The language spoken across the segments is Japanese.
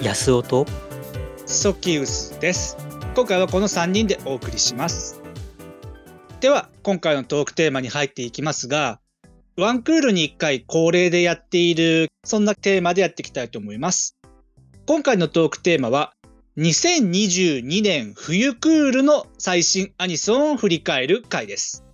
安尾とソキウスです。今回はこの3人でお送りします。では今回のトークテーマに入っていきますがワンクールに1回恒例でやっているそんなテーマでやっていきたいと思います。今回のトークテーマは2022年冬クールの最新アニソンを振り返る回です。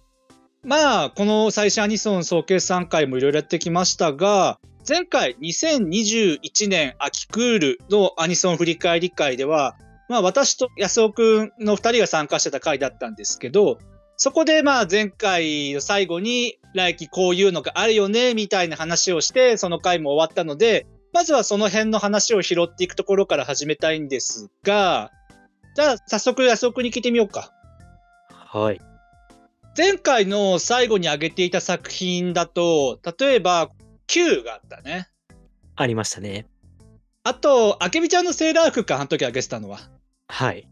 まあこの最新アニソン総計3回もいろいろやってきましたが前回2021年秋クールのアニソン振り返り会では、まあ私と安尾くんの2人が参加してた回だったんですけど、そこでまあ前回の最後に来季こういうのがあるよねみたいな話をしてその回も終わったので、まずはその辺の話を拾っていくところから始めたいんですが、じゃあ早速安尾くんに聞いてみようか。はい前回の最後に挙げていた作品だと、例えば Q があったね。ありましたねあと、あけびちゃんのセーラー服か、あの時挙げてたのは。はい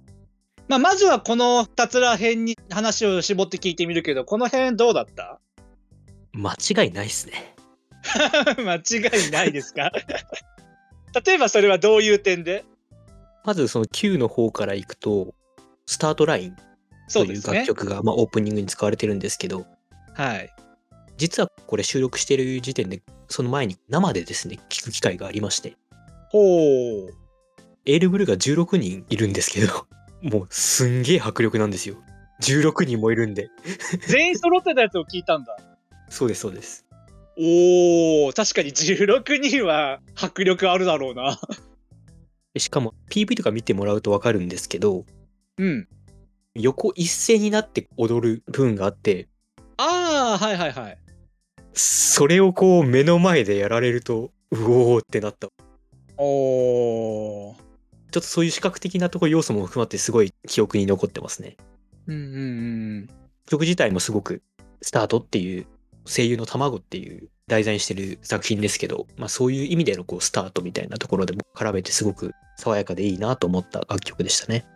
まあ、まずはこの2つら辺に話を絞って聞いてみるけど、この辺どうだった？間違いないっすね 間違いないですか？例えばそれはどういう点で？まずその Q の方からいくとスタートラインという楽。曲が、まあ、オープニングに使われてるんですけどはい。実はこれ収録してる時点でその前に生でですね聞く機会がありましてほう。エールブルーが16人いるんですけど もうすんげえ迫力なんですよ16人もいるんで全員揃ってたやつを聞いたんだ。そうですそうですおー、確かに16人は迫力あるだろうな。でしかも PV とか見てもらうと分かるんですけどうん。横一斉になって踊る部分があってああ、はいはいはい。それをこう目の前でやられるとうおーってなったおー。ちょっとそういう視覚的なところ要素も含まってすごい記憶に残ってますねうんうんうん。曲自体もすごくスタートっていう声優の卵っていう題材にしてる作品ですけど、まあ、そういう意味でのこうスタートみたいなところでも絡めてすごく爽やかでいいなと思った楽曲でしたね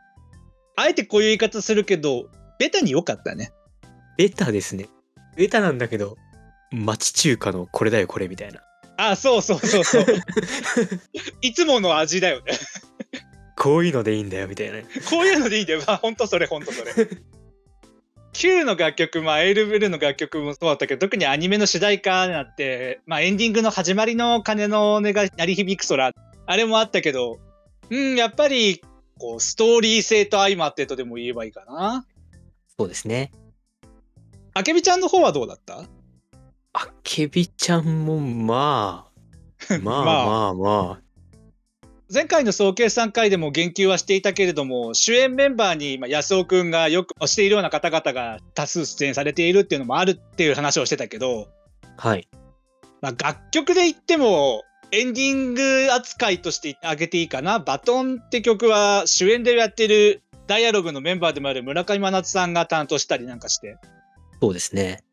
あえてこういう言い方するけど、ベタに良かったね。ベタですねベタなんだけど町中華のこれだよこれみたいなあ、そうそうそうそう。いつもの味だよね。こういうのでいいんだよみたいなこういうのでいいんだよ。まあ、ほんとそれ、ほんとそれ。Q の楽曲、まあ、エールブルーの楽曲もそうだったけど、特にアニメの主題歌になって、まあ、エンディングの始まりの鐘の音が鳴り響く空、あれもあったけど、うん、やっぱり、こう、ストーリー性と相まってとでも言えばいいかな。そうですねあけびちゃんの方はどうだった？あけびちゃんもまあまあ まあ。まあまあ。前回の総計3回でも言及はしていたけれども主演メンバーにまあ安尾くんがよく推しているような方々が多数出演されているっていうのもあるっていう話をしてたけど、はい。まあ、楽曲で言ってもエンディング扱いとして挙げていいかな「バトン」って曲は主演でやってるダイアログのメンバーでもある村上真夏さんが担当したりなんかして。そうですね。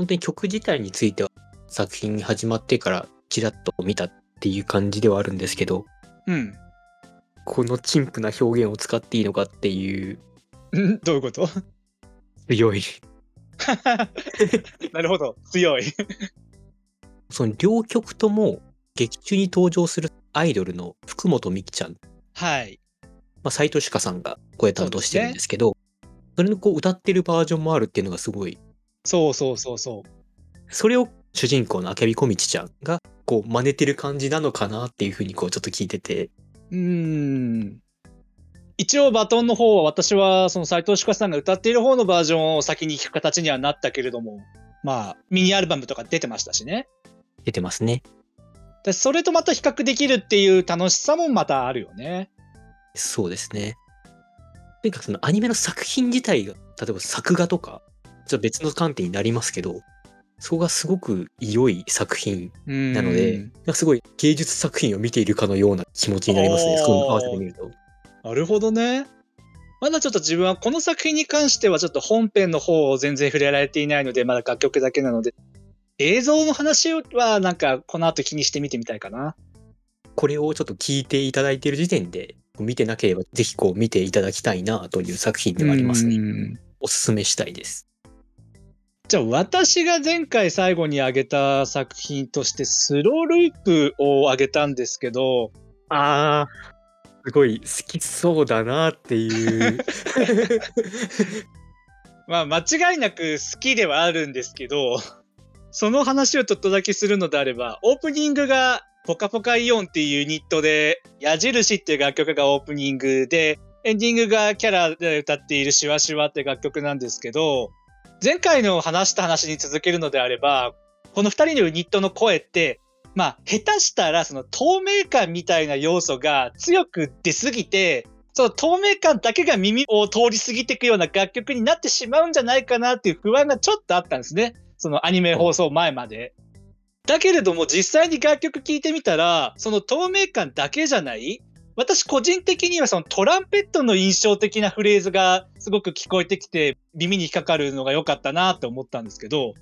本当に曲自体については作品始まってからちらっと見たっていう感じではあるんですけど、うん。この陳腐な表現を使っていいのかっていう。ん どういうこと？強い。なるほど。強い。その両曲とも劇中に登場するアイドルの福本美希ちゃん、はい。まあ、斉藤朱夏さんが声担当してるんですけど、それのこう歌ってるバージョンもあるっていうのがすごい、そうそうそうそう。それを主人公のあけびこみちちゃんがこう真似てる感じなのかなっていうふうにこうちょっと聞いてて、うーん。一応バトンの方は私はその斉藤朱夏さんが歌っている方のバージョンを先に聞く形にはなったけれどもまあミニアルバムとか出てましたしね。出てますね。でそれとまた比較できるっていう楽しさもまたあるよね。そうですね。とにかくそのアニメの作品自体が、例えば作画とか、ちょっと別の観点になりますけど、そこがすごく良い作品ななので、なんかすごい芸術作品を見ているかのような気持ちになりますね。そういうの合わせてみると。なるほどね。まだちょっと自分はこの作品に関してはちょっと本編の方を全然触れられていないので、まだ楽曲だけなので、映像の話はなんかこの後気にして見てみたいかな。これをちょっと聞いていただいている時点で、見てなければぜひこう見ていただきたいなという作品ではありますね。うんおすすめしたいです。じゃあ私が前回最後に挙げた作品としてスローループを挙げたんですけど、ああ、すごい好きそうだなっていう。まあ間違いなく好きではあるんですけど、その話をちょっとだけするのであれば、オープニングがポカポカイオンっていうユニットで、矢印っていう楽曲がオープニングで、エンディングがキャラで歌っているシワシワって楽曲なんですけど、前回の話した話に続けるのであれば、この二人のユニットの声って、まあ、下手したらその透明感みたいな要素が強く出すぎて、その透明感だけが耳を通り過ぎていくような楽曲になってしまうんじゃないかなっていう不安がちょっとあったんですね。そのアニメ放送前まで。だけれども実際に楽曲聴いてみたら、その透明感だけじゃない私個人的にはそのトランペットの印象的なフレーズがすごく聞こえてきて耳に引っかかるのが良かったなと思ったんですけど、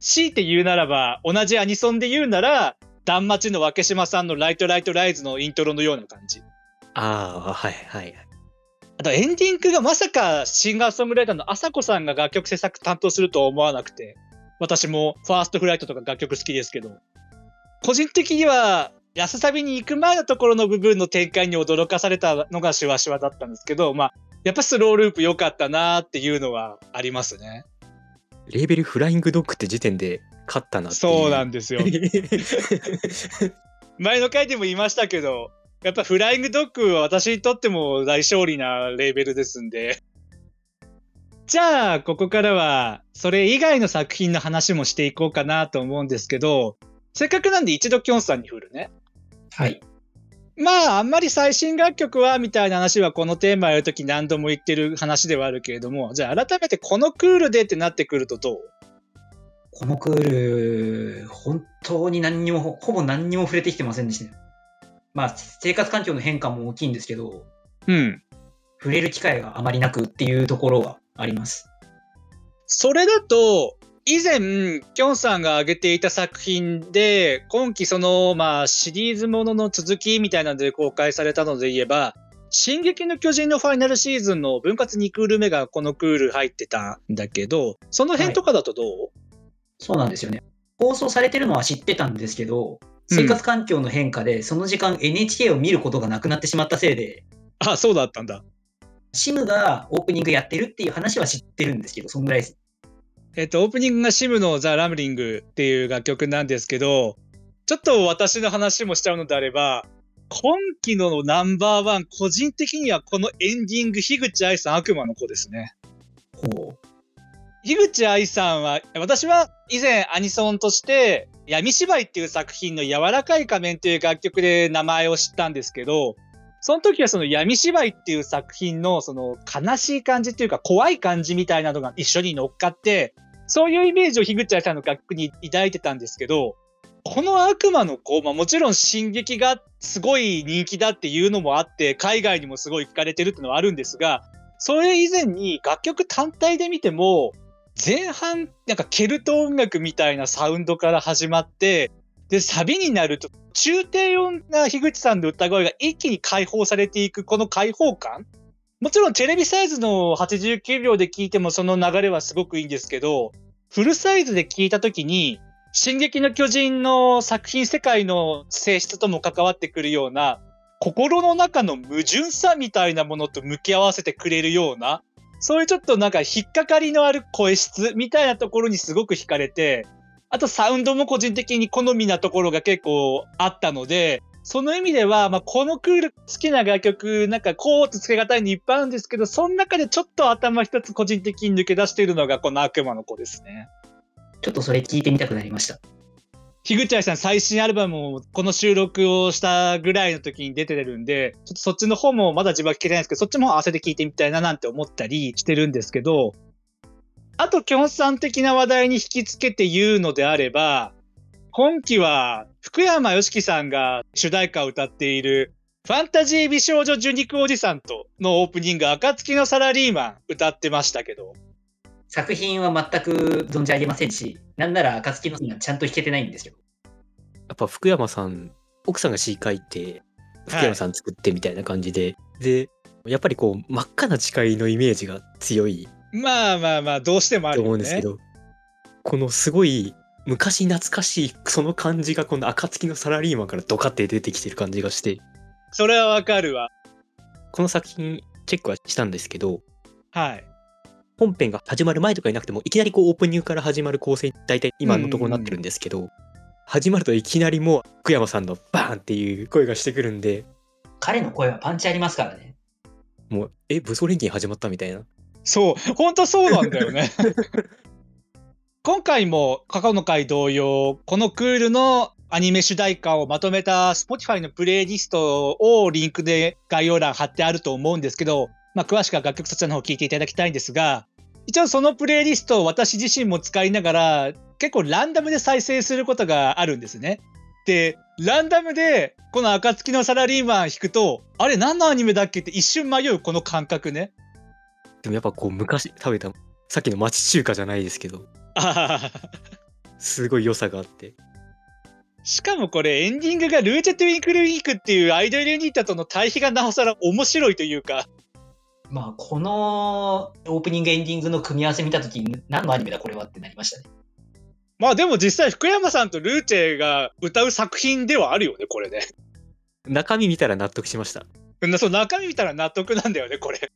強いて言うならば同じアニソンで言うなら、断末の分島さんのライトライトライズのイントロのような感じ。ああ、はいはい。あとエンディングがまさかシンガーソングライターのあさこさんが楽曲制作担当するとは思わなくて、私もファーストフライトとか楽曲好きですけど、個人的には安サビに行く前のところの部分の展開に驚かされたのがシュワシュワだったんですけど、まあ、やっぱスローループ良かったなっていうのはありますね。レーベルフライングドッグって時点で勝ったな。そうなんですよ。前の回でも言いましたけど、やっぱフライングドッグは私にとっても大勝利なレーベルですんで。じゃあ、ここからは、それ以外の作品の話もしていこうかなと思うんですけど、せっかくなんで一度キョンさんに振るね。はい。まあ、あんまり最新楽曲は、みたいな話はこのテーマやるとき何度も言ってる話ではあるけれども、じゃあ改めてこのクールでってなってくるとどう？このクール、本当に何にも、ほほぼ何にも触れてきてませんでしたね。まあ、生活環境の変化も大きいんですけど、うん。触れる機会があまりなくっていうところはあります。それだと、以前、きょんさんが挙げていた作品で、今期その、まあ、シリーズものの続きみたいなので公開されたので言えば、進撃の巨人のファイナルシーズンの分割2クール目がこのクール入ってたんだけど、その辺とかだとどう、そうなんですよね。放送されてるのは知ってたんですけど、うん生活環境の変化で、その時間 NHK を見ることがなくなってしまったせいで、あ、そうだったんだ。シムがオープニングやってるっていう話は知ってるんですけど、そんぐらい。えっと、オープニングがシムのザ・ラムリングっていう楽曲なんですけど、ちょっと私の話もしちゃうのであれば、今期のナンバーワン、個人的にはこのエンディング、樋口愛さん悪魔の子ですね。ほう。樋口愛さんは、私は以前アニソンとして、闇芝居っていう作品の柔らかい仮面っていう楽曲で名前を知ったんですけど、その時はその闇芝居っていう作品のその悲しい感じっていうか怖い感じみたいなのが一緒に乗っかって、そういうイメージを樋口愛さんの楽曲に抱いてたんですけど、この悪魔の子、まあもちろん進撃がすごい人気だっていうのもあって、海外にもすごい聞かれてるっていうのはあるんですが、それ以前に楽曲単体で見ても、前半、なんかケルト音楽みたいなサウンドから始まって、で、サビになると、中低音な樋口さんの歌声が一気に解放されていく、この解放感もちろんテレビサイズの89秒で聞いてもその流れはすごくいいんですけど、フルサイズで聞いたときに、進撃の巨人の作品世界の性質とも関わってくるような、心の中の矛盾さみたいなものと向き合わせてくれるような、そういうちょっとなんか引っかかりのある声質みたいなところにすごく惹かれて、あとサウンドも個人的に好みなところが結構あったので、その意味では、まあ、このクール好きな楽曲、なんかこうとつけがたいにいっぱいあるんですけど、その中でちょっと頭一つ個人的に抜け出しているのがこの悪魔の子ですね。ちょっとそれ聞いてみたくなりました。樋口愛さん最新アルバムをこの収録をしたぐらいの時に出てるんで、ちょっとそっちの方もまだ自分は聞けてないんですけど、そっちも合わせて聞いてみたいななんて思ったりしてるんですけど、あと、きょんさん的な話題に引きつけて言うのであれば、今期は福山よしきさんが主題歌を歌っているファンタジー美少女受肉おじさんとのオープニング、暁のサラリーマン歌ってましたけど。作品は全く存じ上げませんし、なんなら暁のちゃんと弾けてないんですよ。やっぱ福山さん、奥さんが詩書いて、福山さん作ってみたいな感じで、で、やっぱりこう真っ赤な誓いのイメージが強いまあまあまあ、どうしてもあると思。うんですけど、このすごい昔懐かしいその感じがこの暁のサラリーマンからドカって出てきてる感じがして、それはわかるわ。この作品チェックはしたんですけど、はい。本編が始まる前とかいなくてもいきなりこうオープニングから始まる構成大体今のところになってるんですけど、始まるといきなりもう福山さんのバーンっていう声がしてくるんで彼の声はパンチありますからね。もうえ武装錬金始まったみたいなそう、本当そうなんだよね。今回も過去の回同様、このクールのアニメ主題歌をまとめた Spotify のプレイリストをリンクで概要欄貼ってあると思うんですけど、まあ、詳しくは楽曲そちらの方聞いていただきたいんですが、一応そのプレイリストを私自身も使いながら結構ランダムで再生することがあるんですね。で、ランダムでこの暁のサラリーマン弾くと、あれ何のアニメだっけって一瞬迷うこの感覚ね。でもやっぱこう昔食べたさっきの町中華じゃないですけどああ。すごい良さがあってしかもこれエンディングがルーチェ・トゥ・ウィンクル・ウィークっていうアイドルユニットとの対比がなおさら面白いというか、まあ、このオープニングエンディングの組み合わせ見たときに、何のアニメだこれはってなりましたね。まあでも実際福山さんとルーチェが歌う作品ではあるよね、これね。中身見たら納得しましたなそう中身見たら納得なんだよね、これ。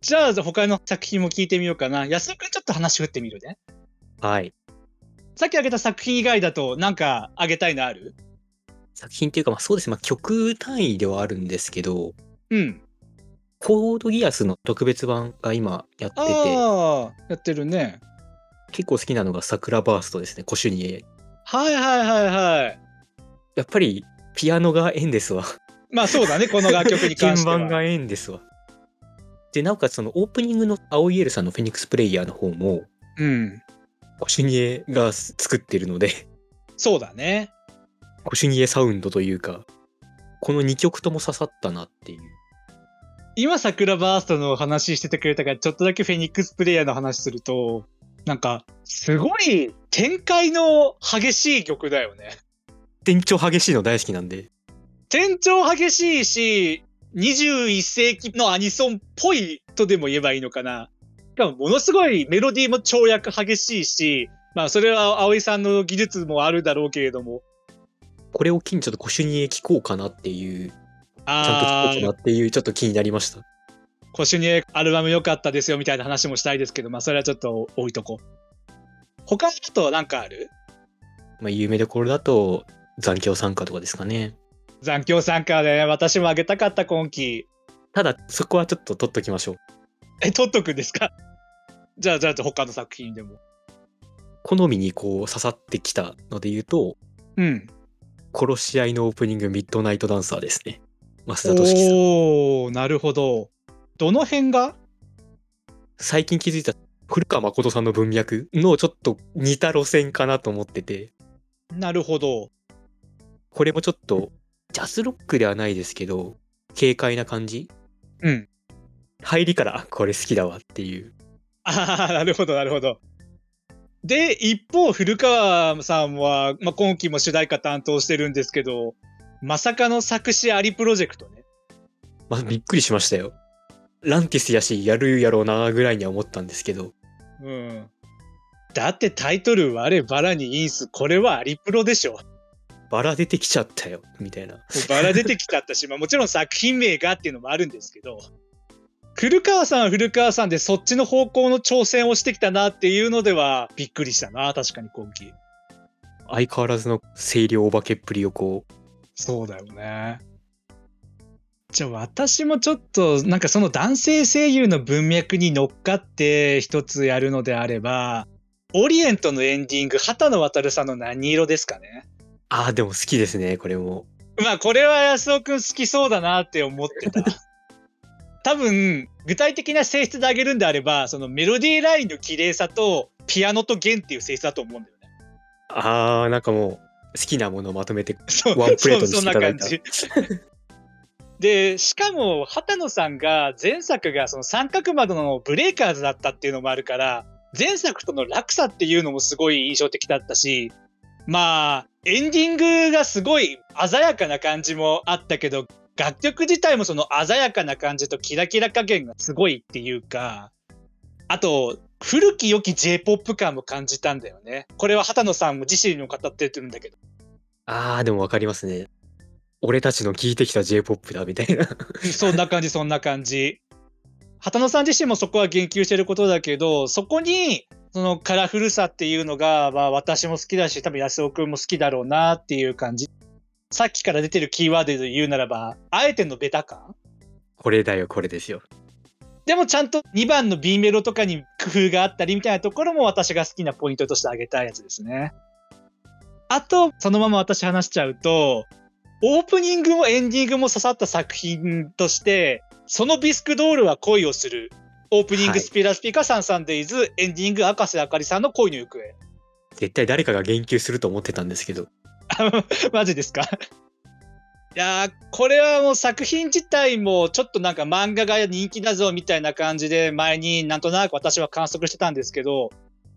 じゃあ他の作品も聞いてみようかな。安尾くんちょっと話振ってみるね。はいさっき挙げた作品以外だとなんか挙げたいのある？作品っていうかまあそうですね、まあ、曲単位ではあるんですけどうん。コードギアスの特別版が今やっててああ、やってるね。結構好きなのが桜バーストですねコシュニエはいはいはいはい。やっぱりピアノが縁ですわまあそうだね、この楽曲に関鍵しては。盤が縁ですわでなおかつそのオープニングの青いエルさんのフェニックスプレイヤーの方もうん。コシュニエが作ってるのでそうだね。コシュニエサウンドというかこの2曲とも刺さったなっていう今、桜バーストの話しててくれたから、ちょっとだけフェニックスプレイヤーの話すると、なんか、すごい展開の激しい曲だよね。転調激しいの大好きなんで転調激しいし、21世紀のアニソンっぽいとでも言えばいいのかな。しかも、ものすごいメロディーも跳躍激しいし、まあ、それは葵さんの技術もあるだろうけれども、これを機にちょっとコシュニエ聴こうかなっていうちゃんと聴あこうかなっていうちょっと気になりました。コシュニエアルバム良かったですよみたいな話もしたいですけど、まあ、それはちょっと置いとこう。他だとなんかある？まあ有名どころだと残響参加とかですかね残響参加で、私もあげたかった今期。ただそこはちょっと取っときましょうえ、取っとくんですか？じゃあ、じゃあ他の作品でも。好みにこう刺さってきたので言うとうん。殺し合いのオープニングミッドナイトダンサーですね増田俊樹さんおー、なるほど。どの辺が？最近気づいた古川誠さんの文脈のちょっと似た路線かなと思っててなるほど。これもちょっとジャズロックではないですけど軽快な感じ？うん。入りからあこれ好きだわっていうああ、なるほど、なるほど。で、一方、古川さんは、まあ、今期も主題歌担当してるんですけど、まさかの作詞ありプロジェクトね。まあびっくりしましたよランティスやしやるやろうなぐらいには思ったんですけどうん。だってタイトル「我バラにインス」これはアリプロでしょ。バラ出てきちゃったよみたいな。バラ出てきちゃったし、まあ、もちろん作品名がっていうのもあるんですけど古川さんは古川さんでそっちの方向の挑戦をしてきたなっていうのではびっくりしたな確かに今期。相変わらずの清涼お化けっぷりをこう。そうだよね。じゃあ私もちょっとなんかその男性声優の文脈に乗っかって一つやるのであればオリエントのエンディング畑野渉さんの何色ですかね？ああでも好きですねこれもまあこれは安尾くん好きそうだなって思ってた。多分具体的な性質で挙げるんであれば、そのメロディーラインの綺麗さと、ピアノと弦っていう性質だと思うんだよね。あー、なんかもう、好きなものをまとめて、そうワンプレートにそうそんなしていただいた感じ。で、しかも、畑野さんが前作がその三角窓のブレイカーズだったっていうのもあるから、前作との落差っていうのもすごい印象的だったし、まあ、エンディングがすごい鮮やかな感じもあったけど、楽曲自体もその鮮やかな感じとキラキラ加減がすごいっていうか、あと、古き良き J-POP 感も感じたんだよね。これは畑野さんも自身にも語ってるんだけど。あー、でもわかりますね。俺たちの聴いてきた J-POP だみたいな。そんな感じ、そんな感じ。畑野さん自身もそこは言及してることだけど、そこに、そのカラフルさっていうのが、まあ私も好きだし、多分安尾くんも好きだろうなっていう感じ。さっきから出てるキーワードで言うならば、あえてのベタ感？これだよ、これですよ。でもちゃんと2番の B メロとかに工夫があったりみたいなところも私が好きなポイントとして挙げたいやつですね。あと、そのまま私話しちゃうと、オープニングもエンディングも刺さった作品として、そのビスクドールは恋をする。オープニンはいグスピラスピカサンサンデイズ、エンディング赤瀬あかりさんの恋の行方。絶対誰かが言及すると思ってたんですけど。マジですか？いやーこれはもう作品自体もちょっとなんか漫画が人気だぞみたいな感じで前になんとなく私は観測してたんですけど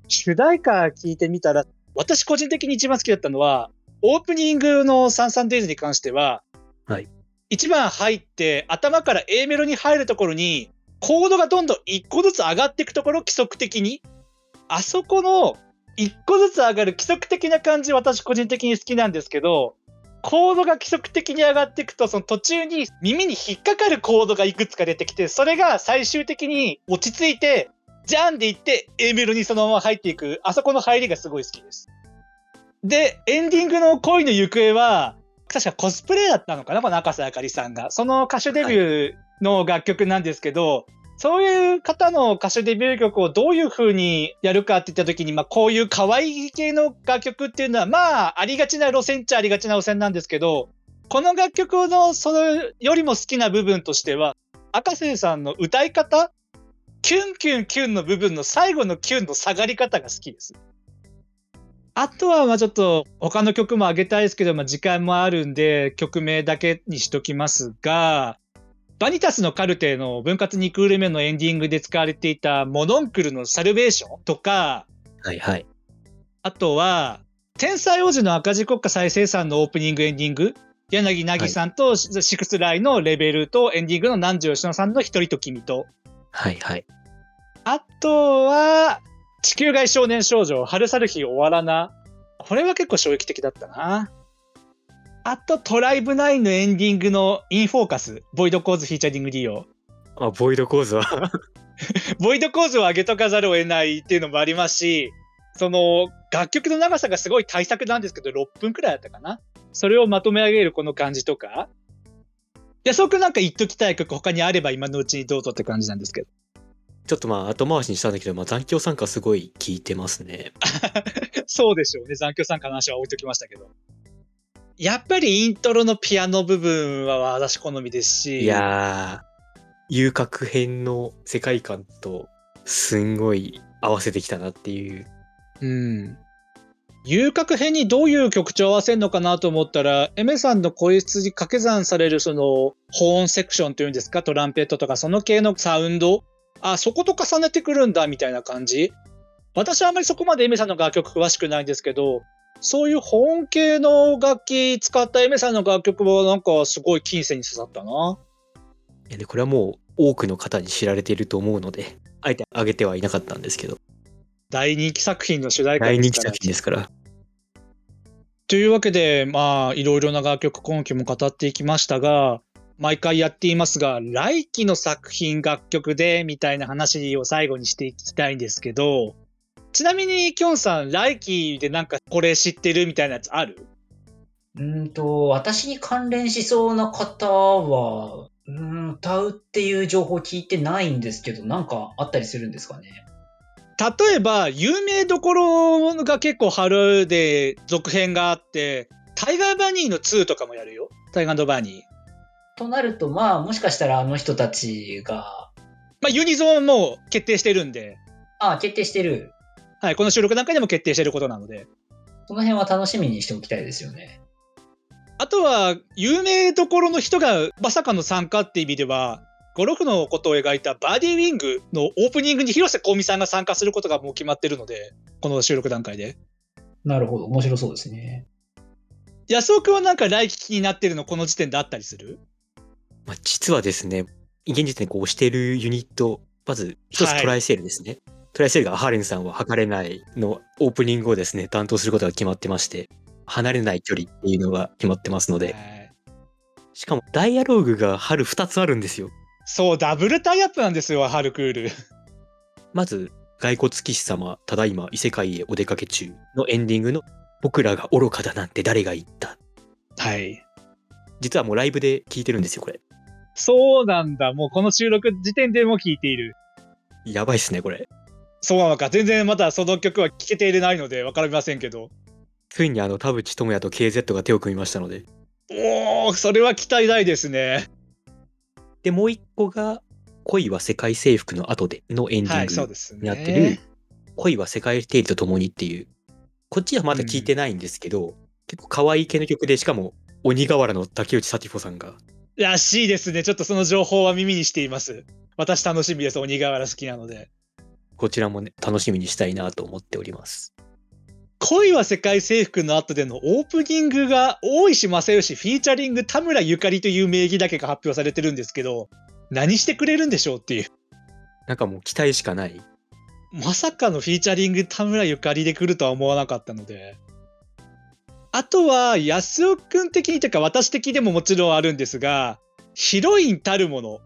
主題歌聞いてみたら私個人的に一番好きだったのはオープニングの「サンサンデイズ」に関しては、はい一番入って頭から A メロに入るところにコードがどんどん一個ずつ上がっていくところ規則的にあそこの一個ずつ上がる規則的な感じ私個人的に好きなんですけどコードが規則的に上がっていくとその途中に耳に引っかかるコードがいくつか出てきてそれが最終的に落ち着いてジャンでいって A メロにそのまま入っていくあそこの入りがすごい好きです。でエンディングの恋の行方は確かコスプレだったのかなこの赤瀬あかりさんが。その歌手デビューの楽曲なんですけど、そういう方の歌手デビュー曲をどういう風にやるかって言った時に、まあこういう可愛い系の楽曲っていうのは、まあありがちな路線っちゃありがちな路線なんですけど、この楽曲のそれよりも好きな部分としては、赤瀬さんの歌い方、キュンキュンキュンの部分の最後のキュンの下がり方が好きです。あとはまちょっと他の曲も上げたいですけど、まあ、時間もあるんで曲名だけにしときますが、バニタスのカルテの分割2クール目のエンディングで使われていたモノンクルのサルベーションとか、はいはい。あとは天才王子の赤字国家再生産のオープニングエンディング、やなぎなぎさんと THE SIXTH LIE の LEVEL とエンディングの南條愛乃さんのヒトリとキミと、はいはい。あとは、地球外少年少女、春去る日終わらな。これは結構衝撃的だったな。あと、トライブ9のエンディングのインフォーカス、ボイドコーズフィーチャリングリオ。あ、 void_Chords は？ボイドコーズを上げとかざるを得ないっていうのもありますし、その楽曲の長さがすごい大作なんですけど、6分くらいだったかな？それをまとめ上げるこの感じとか。安尾くんなんか言っときたい曲他にあれば今のうちにどうぞって感じなんですけど。ちょっとまあ後回しにしたんだけど、まあ残響参加すごい聞いてますね。そうでしょうね。残響参加の話は置いときましたけど。やっぱりイントロのピアノ部分は私好みですし。いやー、遊郭編の世界観とすんごい合わせてきたなっていう。うん。遊郭編にどういう曲調を合わせるのかなと思ったら、エメさんの声質に掛け算されるその、保音セクションというんですか、トランペットとかその系のサウンド。あ、そこと重ねてくるんだみたいな感じ。私はあんまりそこまでエメさんの楽曲詳しくないんですけど、そういう保音系の楽器使ったエメさんの楽曲はなんかすごい近世に刺さったな。いやでこれはもう多くの方に知られていると思うので、あえて挙げてはいなかったんですけど、大人気作品の主題歌大ですから人気作品ですから。というわけで、まあ、いろいろな楽曲今期も語っていきましたが、毎回やっていますが、来期の作品楽曲で、みたいな話を最後にしていきたいんですけど、ちなみに、きょんさん、来期でなんかこれ知ってるみたいなやつある？うんと、私に関連しそうな方は、うん、歌うっていう情報聞いてないんですけど、なんかあったりするんですかね？例えば、有名どころが結構春で続編があって、タイガーバニーの2とかもやるよ。タイガーバニー。となると、まあ、もしかしたらあの人たちがまあ、ユニゾンはもう決定してるんで、ああ、決定してる。はい、この収録段階でも決定してることなので。その辺は楽しみにしておきたいですよね。あとは、有名どころの人がまさかの参加っていう意味では、ゴルフのことを描いたバーディーウィングのオープニングに広瀬香美さんが参加することがもう決まってるので、この収録段階で。なるほど。面白そうですね。安尾くんはなんか来期になってるのこの時点であったりする？まあ、実はですね、現時点でこうしているユニット、まず一つはいトライセールですね。トライセールがハーレンさんは測れないのオープニングをですね、担当することが決まってまして、離れない距離っていうのが決まってますので、はいしかもダイアローグが春2つあるんですよ。そう、ダブルタイアップなんですよ、ハルクール。まず、骸骨騎士様、ただいま異世界へお出かけ中のエンディングの僕らが愚かだなんて誰が言った？はい。実はもうライブで聞いてるんですよ、これ。そうなんだ。もうこの収録時点でも聞いている。やばいっすね、これ。そうなのか。全然まだその曲は聴けていないので分かりませんけど。ついにあの田淵智也と KZ が手を組みましたので。おお、それは期待大ですね。で、もう一個が、恋は世界征服の後でのエンディはい、ングそうですね。になってる、恋は世界定理と共にっていう、こっちはまだ聞いてないんですけど、結構可愛い系の曲で、しかも、鬼瓦の竹内幸子さんが、らしいですね。ちょっとその情報は耳にしています。私楽しみです。鬼瓦好きなので。こちらもね、楽しみにしたいなと思っております。恋は世界征服の後でのオープニングが大石正義フィーチャリング田村ゆかりという名義だけが発表されてるんですけど、何してくれるんでしょうっていう。なんかもう期待しかない。まさかの featuring 田村ゆかりで来るとは思わなかったので。あとは、安尾くん的にというか私的でももちろんあるんですが、ヒロインたるもの、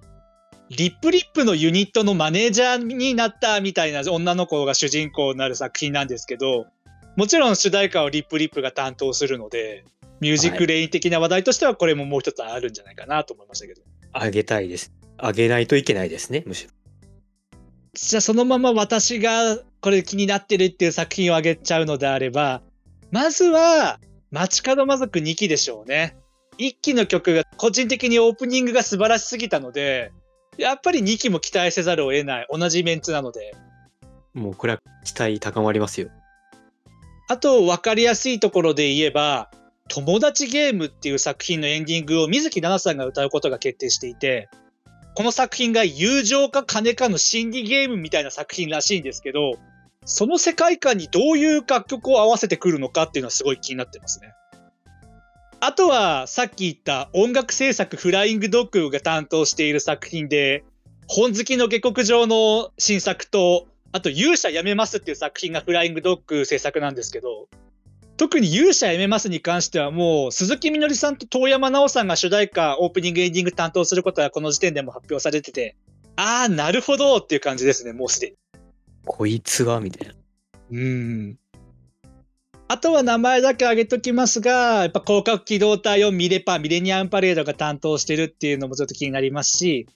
リップリップのユニットのマネージャーになったみたいな女の子が主人公になる作品なんですけど、もちろん主題歌をリップリップが担当するので、ミュージックレイン的な話題としてはこれももう一つあるんじゃないかなと思いましたけど。あげたいです。あげないといけないですね、むしろ。じゃあそのまま私がこれ気になってるっていう作品をあげちゃうのであれば、まずは、街角魔族2期でしょうね。1期の曲が個人的にオープニングが素晴らしすぎたので、やっぱり2期も期待せざるを得ない。同じメンツなので。もうこれは期待高まりますよ。あと、分かりやすいところで言えば、友達ゲームっていう作品のエンディングを水木奈々さんが歌うことが決定していて、この作品が友情か金かの心理ゲームみたいな作品らしいんですけど、その世界観にどういう楽曲を合わせてくるのかっていうのはすごい気になってますね。あとは、さっき言った音楽制作フライングドッグが担当している作品で、本好きの下克上の新作と、あと勇者やめますっていう作品がフライングドッグ制作なんですけど、特に勇者やめますに関してはもう鈴木みのりさんと遠山奈緒さんが主題歌、オープニング、エンディング担当することはこの時点でも発表されてて、ああ、なるほどっていう感じですね、もうすでに。こいつはみたいな。うん。あとは名前だけ挙げときますが、やっぱ広角機動隊をミレパ、ミレニアムパレードが担当してるっていうのもちょっと気になりますし、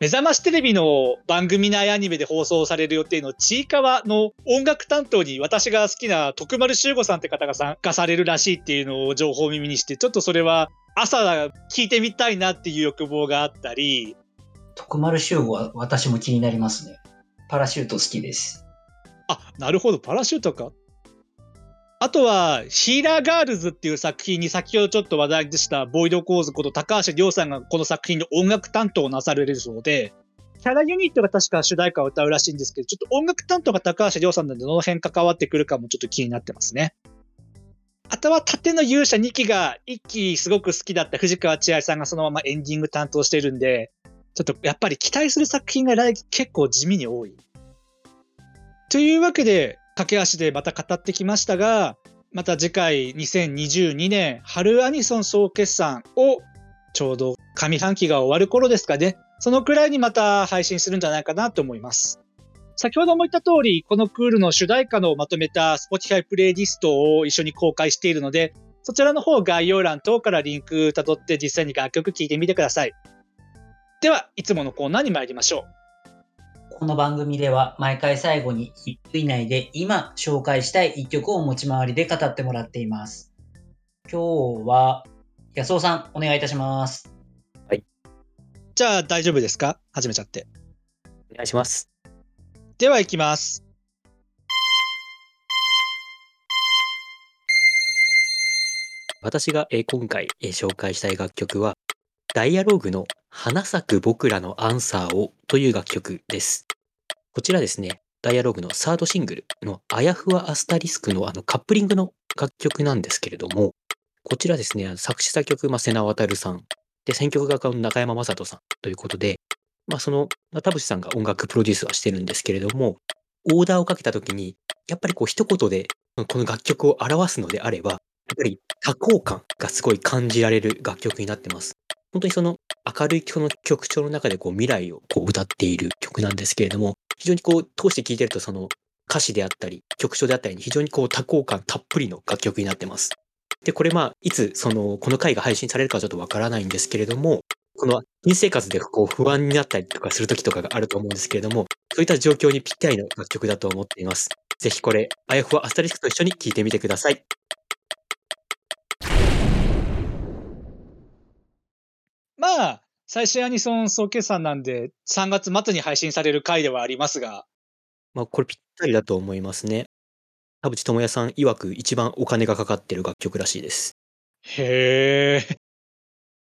目覚ましテレビの番組内アニメで放送される予定のちいかわの音楽担当に私が好きな徳丸修吾さんって方が参加されるらしいっていうのを情報を耳にして、ちょっとそれは朝聞いてみたいなっていう欲望があったり、徳丸集合は私も気になりますね。パラシュート好きです。あ、なるほど、パラシュートか。あとは、ヒーラーガールズっていう作品に先ほどちょっと話題でした、ボイドコーズこと高橋亮さんがこの作品の音楽担当をなされるそうで、キャラユニットが確か主題歌を歌うらしいんですけど、ちょっと音楽担当が高橋亮さんなので、どの辺関わってくるかもちょっと気になってますね。あとは、縦の勇者2期が1期すごく好きだった藤川千愛さんがそのままエンディング担当してるんで、ちょっとやっぱり期待する作品が来期結構地味に多い。というわけで、駆け足でまた語ってきましたが、また次回2022年春アニソン総決算をちょうど上半期が終わる頃ですかね。そのくらいにまた配信するんじゃないかなと思います。先ほども言った通り、このクールの主題歌のまとめた Spotify プレイリストを一緒に公開しているので、そちらの方概要欄等からリンク辿って実際に楽曲聴いてみてください。では、いつものコーナーに参りましょう。この番組では毎回最後に1分以内で今紹介したい1曲を持ち回りで語ってもらっています。今日は安尾さんお願いいたします。じゃあ大丈夫ですか？始めちゃって。お願いします。では行きます。私がえー今回えー紹介したい楽曲は、ダイアローグの花咲く僕らのアンサーをという楽曲です。こちらですね、ダイアローグのサードシングルのあやふわアスタリスクのあのカップリングの楽曲なんですけれども、こちらですね、作詞作曲、まあ、瀬名渡さん、で、選曲が中山雅人さんということで、まあ、その、まあ田淵さんが音楽プロデュースはしてるんですけれども、オーダーをかけたときに、やっぱりこう一言でこの楽曲を表すのであれば、やっぱり多幸感がすごい感じられる楽曲になってます。本当にその明るいこの曲調の中でこう未来をこう歌っている曲なんですけれども、非常にこう通して聴いてるとその歌詞であったり曲調であったりに非常にこう多幸感たっぷりの楽曲になってます。で、これまあ、いつその、この回が配信されるかちょっとわからないんですけれども、この新生活でこう不安になったりとかする時とかがあると思うんですけれども、そういった状況にぴったりの楽曲だと思っています。ぜひこれ、あやふわアスタリスクと一緒に聴いてみてください。まあ、最新アニソン総決算なんで、3月末に配信される回ではありますが、まあ、これぴったりだと思いますね。田淵智也さん曰く一番お金がかかってる楽曲らしいです。へえ。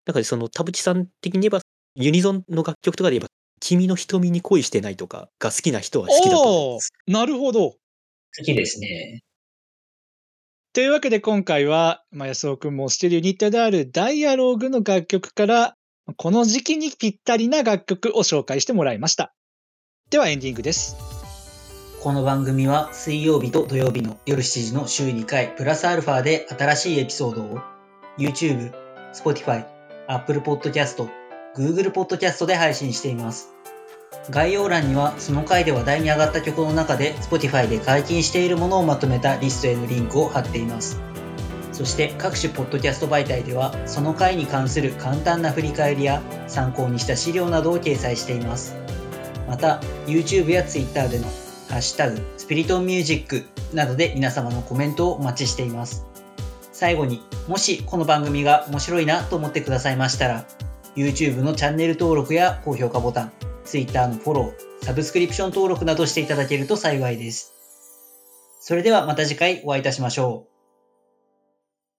だからその田淵さん的に言えば、ユニゾンの楽曲とかで言えば、君の瞳に恋してないとかが好きな人は好きだと思います。なるほど。好きですね。というわけで今回は、まあ、安尾くんも推しているユニットであるダイアローグの楽曲から、この時期にぴったりな楽曲を紹介してもらいました。ではエンディングです。この番組は水曜日と土曜日の夜7時の週2回プラスアルファで新しいエピソードを YouTube、Spotify、Apple Podcast、Google Podcast で配信しています。概要欄にはその回で話題に上がった曲の中で Spotify で解禁しているものをまとめたリストへのリンクを貼っています。そして各種ポッドキャスト媒体ではその回に関する簡単な振り返りや参考にした資料などを掲載しています。また YouTube や Twitter でのハッシュタグスピリトンミュージックなどで皆様のコメントをお待ちしています。最後にもしこの番組が面白いなと思ってくださいましたら YouTube のチャンネル登録や高評価ボタン Twitter のフォロー、サブスクリプション登録などしていただけると幸いです。それではまた次回お会いいたしましょう。